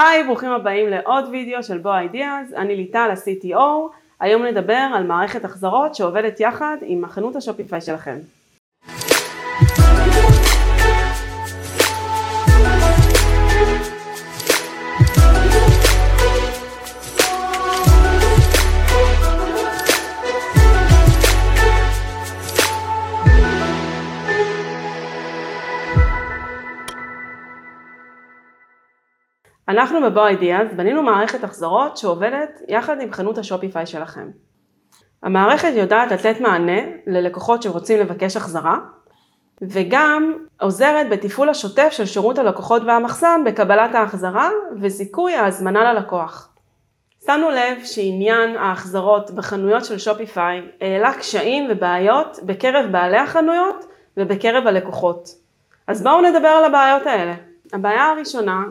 היי, ברוכים הבאים לעוד וידאו של בוא אידיאז, אני ליטל, ה-CTO. היום נדבר על מערכת החזרות שעובדת יחד עם החנות השופיפיי שלכם. אנחנו בבוא אידיאז בנינו מערכת החזרות שעובדת יחד עם חנות השופיפיי שלכם. המערכת יודעת לתת מענה ללקוחות שרוצים לבקש החזרה, וגם עוזרת בתפעול השוטף של שירות הלקוחות והמחסן בקבלת ההחזרה וזיכוי ההזמנה ללקוח. שמנו לב שעניין ההחזרות בחנויות של שופיפיי העלה קשיים ובעיות בקרב בעלי החנויות ובקרב הלקוחות. אז בואו נדבר על הבעיות האלה. הבעיה הראשונה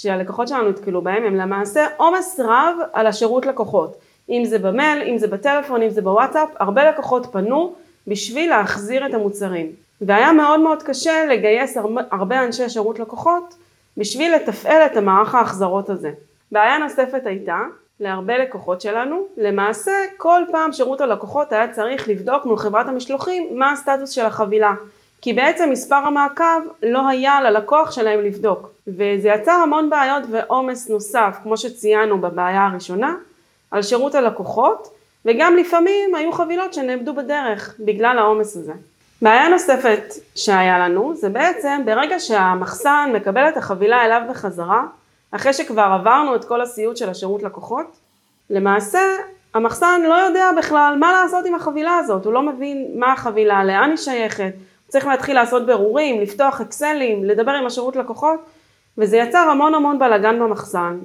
שהלקוחות שלנו נתקלו בהם הם למעשה עומס רב על השירות לקוחות. אם זה במייל, אם זה בטלפון, אם זה בוואטסאפ, הרבה לקוחות פנו בשביל להחזיר את המוצרים. והיה מאוד מאוד קשה לגייס הרבה אנשי שירות לקוחות בשביל לתפעל את המערך ההחזרות הזה. בעיה נוספת הייתה, להרבה לקוחות שלנו, למעשה כל פעם שירות הלקוחות היה צריך לבדוק מול חברת המשלוחים מה הסטטוס של החבילה. כי בעצם מספר המעקב לא היה ללקוח שלהם לבדוק. וזה יצר המון בעיות ועומס נוסף, כמו שציינו בבעיה הראשונה, על שירות הלקוחות, וגם לפעמים היו חבילות שנאבדו בדרך בגלל העומס הזה. בעיה נוספת שהיה לנו, זה בעצם ברגע שהמחסן מקבל את החבילה אליו בחזרה, אחרי שכבר עברנו את כל הסיוט של השירות לקוחות, למעשה המחסן לא יודע בכלל מה לעשות עם החבילה הזאת, הוא לא מבין מה החבילה, לאן היא שייכת, צריך להתחיל לעשות ברורים, לפתוח אקסלים, לדבר עם השירות לקוחות, וזה יצר המון המון בלאגן במחסן,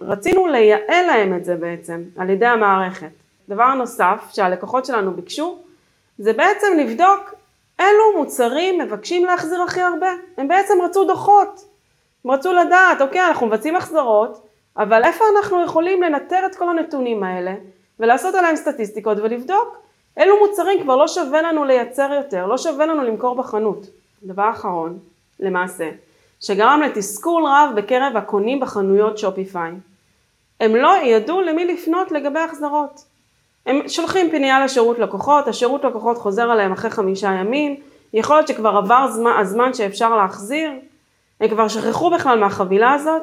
ורצינו לייעל להם את זה בעצם, על ידי המערכת. דבר נוסף שהלקוחות שלנו ביקשו, זה בעצם לבדוק אילו מוצרים מבקשים להחזיר הכי הרבה. הם בעצם רצו דוחות. הם רצו לדעת, אוקיי, אנחנו מבצעים החזרות, אבל איפה אנחנו יכולים לנטר את כל הנתונים האלה, ולעשות עליהם סטטיסטיקות ולבדוק אילו מוצרים כבר לא שווה לנו לייצר יותר, לא שווה לנו למכור בחנות. דבר אחרון, למעשה, שגרם לתסכול רב בקרב הקונים בחנויות שופיפיי. הם לא ידעו למי לפנות לגבי החזרות. הם שולחים פנייה לשירות לקוחות, השירות לקוחות חוזר עליהם אחרי חמישה ימים, יכול להיות שכבר עבר זמן, הזמן שאפשר להחזיר, הם כבר שכחו בכלל מהחבילה הזאת,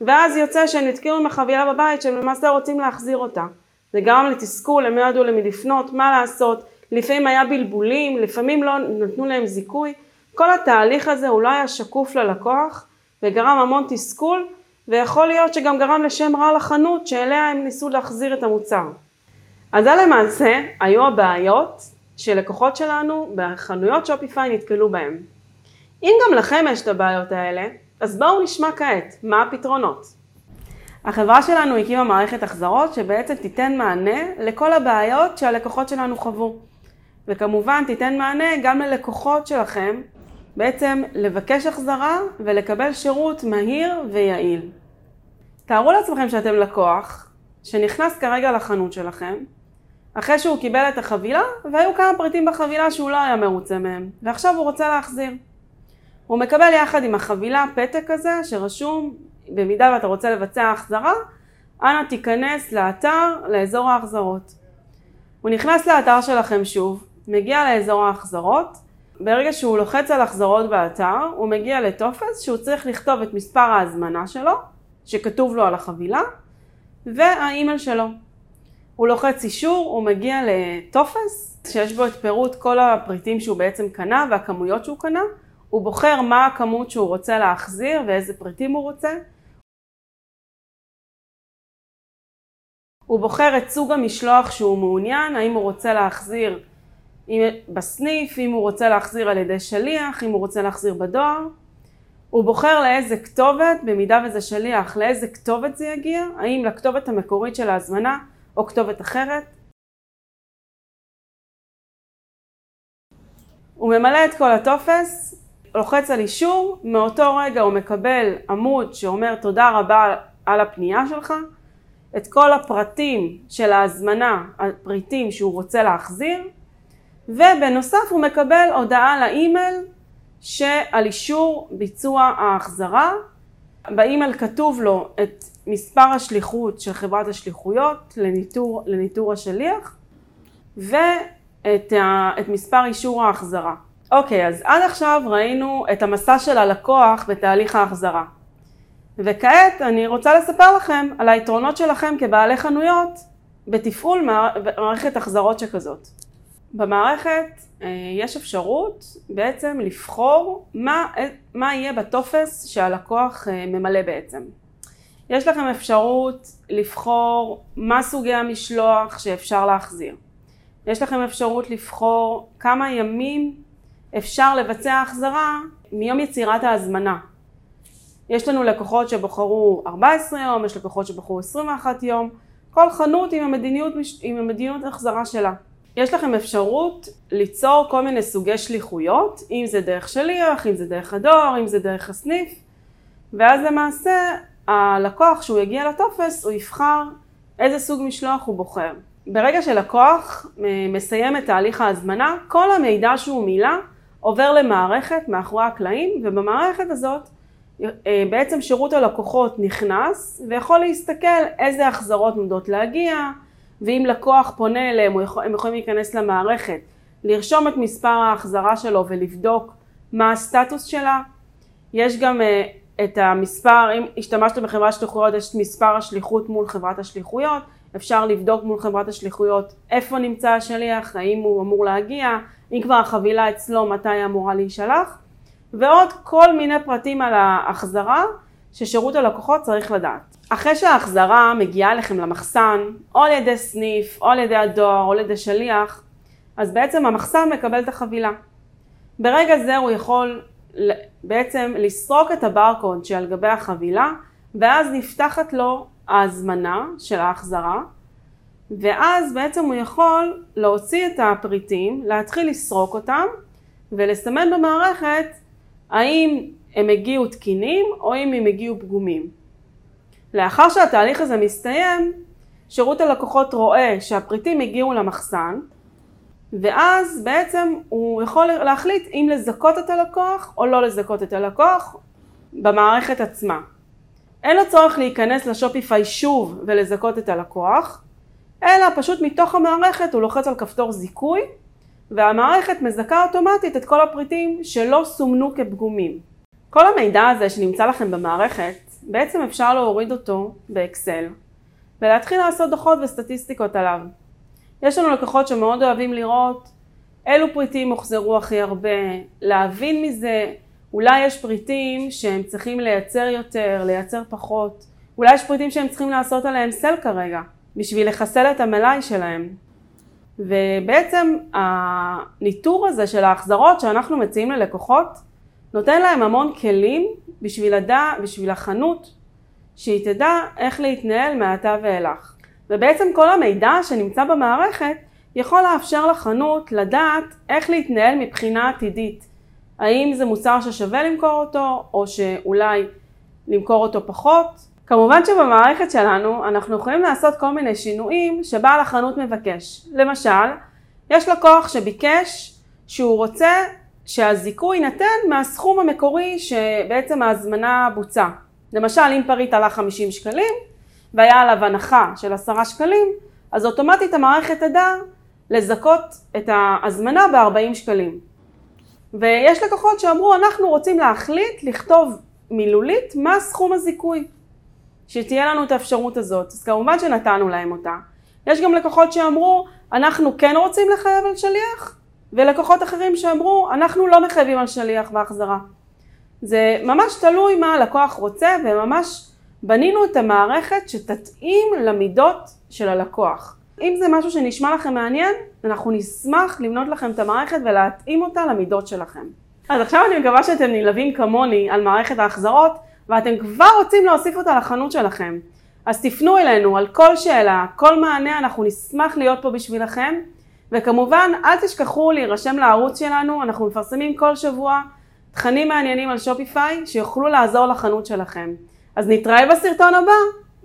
ואז יוצא שהם נתקעו עם החבילה בבית שהם למעשה רוצים להחזיר אותה. זה גרם לתסכול, הם לא ידעו למי לפנות, מה לעשות, לפעמים היה בלבולים, לפעמים לא נתנו להם זיכוי, כל התהליך הזה הוא לא היה שקוף ללקוח וגרם המון תסכול ויכול להיות שגם גרם לשם רע לחנות שאליה הם ניסו להחזיר את המוצר. אז זה למעשה היו הבעיות שלקוחות שלנו בחנויות שופיפיי נתקלו בהם. אם גם לכם יש את הבעיות האלה, אז בואו נשמע כעת מה הפתרונות. החברה שלנו הקימה מערכת החזרות שבעצם תיתן מענה לכל הבעיות שהלקוחות שלנו חוו. וכמובן תיתן מענה גם ללקוחות שלכם בעצם לבקש החזרה ולקבל שירות מהיר ויעיל. תארו לעצמכם שאתם לקוח שנכנס כרגע לחנות שלכם, אחרי שהוא קיבל את החבילה והיו כמה פריטים בחבילה שהוא לא היה מרוצה מהם, ועכשיו הוא רוצה להחזיר. הוא מקבל יחד עם החבילה פתק כזה שרשום במידה ואתה רוצה לבצע החזרה, אנא תיכנס לאתר, לאזור ההחזרות. הוא נכנס לאתר שלכם שוב, מגיע לאזור ההחזרות, ברגע שהוא לוחץ על החזרות באתר, הוא מגיע לטופס שהוא צריך לכתוב את מספר ההזמנה שלו, שכתוב לו על החבילה, והאימייל שלו. הוא לוחץ אישור, הוא מגיע לטופס שיש בו את פירוט כל הפריטים שהוא בעצם קנה והכמויות שהוא קנה, הוא בוחר מה הכמות שהוא רוצה להחזיר ואיזה פריטים הוא רוצה, הוא בוחר את סוג המשלוח שהוא מעוניין, האם הוא רוצה להחזיר בסניף, אם הוא רוצה להחזיר על ידי שליח, אם הוא רוצה להחזיר בדואר. הוא בוחר לאיזה כתובת, במידה וזה שליח, לאיזה כתובת זה יגיע, האם לכתובת המקורית של ההזמנה או כתובת אחרת. הוא ממלא את כל הטופס, לוחץ על אישור, מאותו רגע הוא מקבל עמוד שאומר תודה רבה על הפנייה שלך, את כל הפרטים של ההזמנה, הפריטים שהוא רוצה להחזיר, ובנוסף הוא מקבל הודעה לאימייל שעל אישור ביצוע ההחזרה. באימייל כתוב לו את מספר השליחות של חברת השליחויות לניטור, לניטור השליח ואת ה, את מספר אישור ההחזרה. אוקיי, אז עד עכשיו ראינו את המסע של הלקוח בתהליך ההחזרה. וכעת אני רוצה לספר לכם על היתרונות שלכם כבעלי חנויות בתפעול מערכת החזרות שכזאת. במערכת אה, יש אפשרות בעצם לבחור מה, מה יהיה בטופס שהלקוח אה, ממלא בעצם. יש לכם אפשרות לבחור מה סוגי המשלוח שאפשר להחזיר. יש לכם אפשרות לבחור כמה ימים אפשר לבצע החזרה מיום יצירת ההזמנה. יש לנו לקוחות שבחרו 14 יום, יש לקוחות שבחרו 21 יום, כל חנות עם המדיניות, עם המדיניות החזרה שלה. יש לכם אפשרות ליצור כל מיני סוגי שליחויות, אם זה דרך שליח, אם זה דרך הדואר, אם זה דרך הסניף, ואז למעשה הלקוח, שהוא יגיע לטופס, הוא יבחר איזה סוג משלוח הוא בוחר. ברגע שלקוח אה, מסיים את תהליך ההזמנה, כל המידע שהוא מילא עובר למערכת מאחורי הקלעים, ובמערכת הזאת בעצם שירות הלקוחות נכנס ויכול להסתכל איזה החזרות עומדות להגיע, ואם לקוח פונה אליהם, הם יכולים להיכנס למערכת, לרשום את מספר ההחזרה שלו ולבדוק מה הסטטוס שלה. יש גם אה, את המספר, אם השתמשתם בחברת שליחויות, יש את מספר השליחות מול חברת השליחויות, אפשר לבדוק מול חברת השליחויות איפה נמצא השליח, האם הוא אמור להגיע, אם כבר החבילה אצלו, מתי היא אמורה להישלח, ועוד כל מיני פרטים על ההחזרה ששירות הלקוחות צריך לדעת. אחרי שההחזרה מגיעה אליכם למחסן, או על ידי סניף, או על ידי הדואר, או על ידי שליח, אז בעצם המחסן מקבל את החבילה. ברגע זה הוא יכול בעצם לסרוק את הברקוד שעל גבי החבילה, ואז נפתחת לו ההזמנה של ההחזרה, ואז בעצם הוא יכול להוציא את הפריטים, להתחיל לסרוק אותם, ולסמן במערכת האם הם הגיעו תקינים או אם הם הגיעו פגומים. לאחר שהתהליך הזה מסתיים, שירות הלקוחות רואה שהפריטים הגיעו למחסן, ואז בעצם הוא יכול להחליט אם לזכות את הלקוח או לא לזכות את הלקוח במערכת עצמה. אין לו צורך להיכנס לשופיפיי שוב ולזכות את הלקוח, אלא פשוט מתוך המערכת הוא לוחץ על כפתור זיכוי, והמערכת מזכה אוטומטית את כל הפריטים שלא סומנו כפגומים. כל המידע הזה שנמצא לכם במערכת בעצם אפשר להוריד אותו באקסל ולהתחיל לעשות דוחות וסטטיסטיקות עליו. יש לנו לקוחות שמאוד אוהבים לראות אילו פריטים הוחזרו הכי הרבה, להבין מזה, אולי יש פריטים שהם צריכים לייצר יותר, לייצר פחות, אולי יש פריטים שהם צריכים לעשות עליהם סל כרגע, בשביל לחסל את המלאי שלהם. ובעצם הניטור הזה של ההחזרות שאנחנו מציעים ללקוחות נותן להם המון כלים בשביל, הדע, בשביל החנות, שהיא תדע איך להתנהל מעתה ואילך. ובעצם כל המידע שנמצא במערכת יכול לאפשר לחנות לדעת איך להתנהל מבחינה עתידית. האם זה מוצר ששווה למכור אותו, או שאולי למכור אותו פחות. כמובן שבמערכת שלנו אנחנו יכולים לעשות כל מיני שינויים שבעל החנות מבקש. למשל, יש לקוח שביקש שהוא רוצה שהזיכוי יינתן מהסכום המקורי שבעצם ההזמנה בוצעה. למשל, אם פריט עלה 50 שקלים והיה עליו הנחה של 10 שקלים, אז אוטומטית המערכת תדע לזכות את ההזמנה ב-40 שקלים. ויש לקוחות שאמרו, אנחנו רוצים להחליט, לכתוב מילולית, מה סכום הזיכוי. שתהיה לנו את האפשרות הזאת. אז כמובן שנתנו להם אותה. יש גם לקוחות שאמרו, אנחנו כן רוצים לחייב על שליח, ולקוחות אחרים שאמרו, אנחנו לא מחייבים על שליח בהחזרה. זה ממש תלוי מה הלקוח רוצה, וממש בנינו את המערכת שתתאים למידות של הלקוח. אם זה משהו שנשמע לכם מעניין, אנחנו נשמח לבנות לכם את המערכת ולהתאים אותה למידות שלכם. אז עכשיו אני מקווה שאתם נלהבים כמוני על מערכת ההחזרות, ואתם כבר רוצים להוסיף אותה לחנות שלכם. אז תפנו אלינו על כל שאלה, כל מענה, אנחנו נשמח להיות פה בשבילכם. וכמובן, אל תשכחו להירשם לערוץ שלנו, אנחנו מפרסמים כל שבוע תכנים מעניינים על שופיפיי שיוכלו לעזור לחנות שלכם. אז נתראה בסרטון הבא.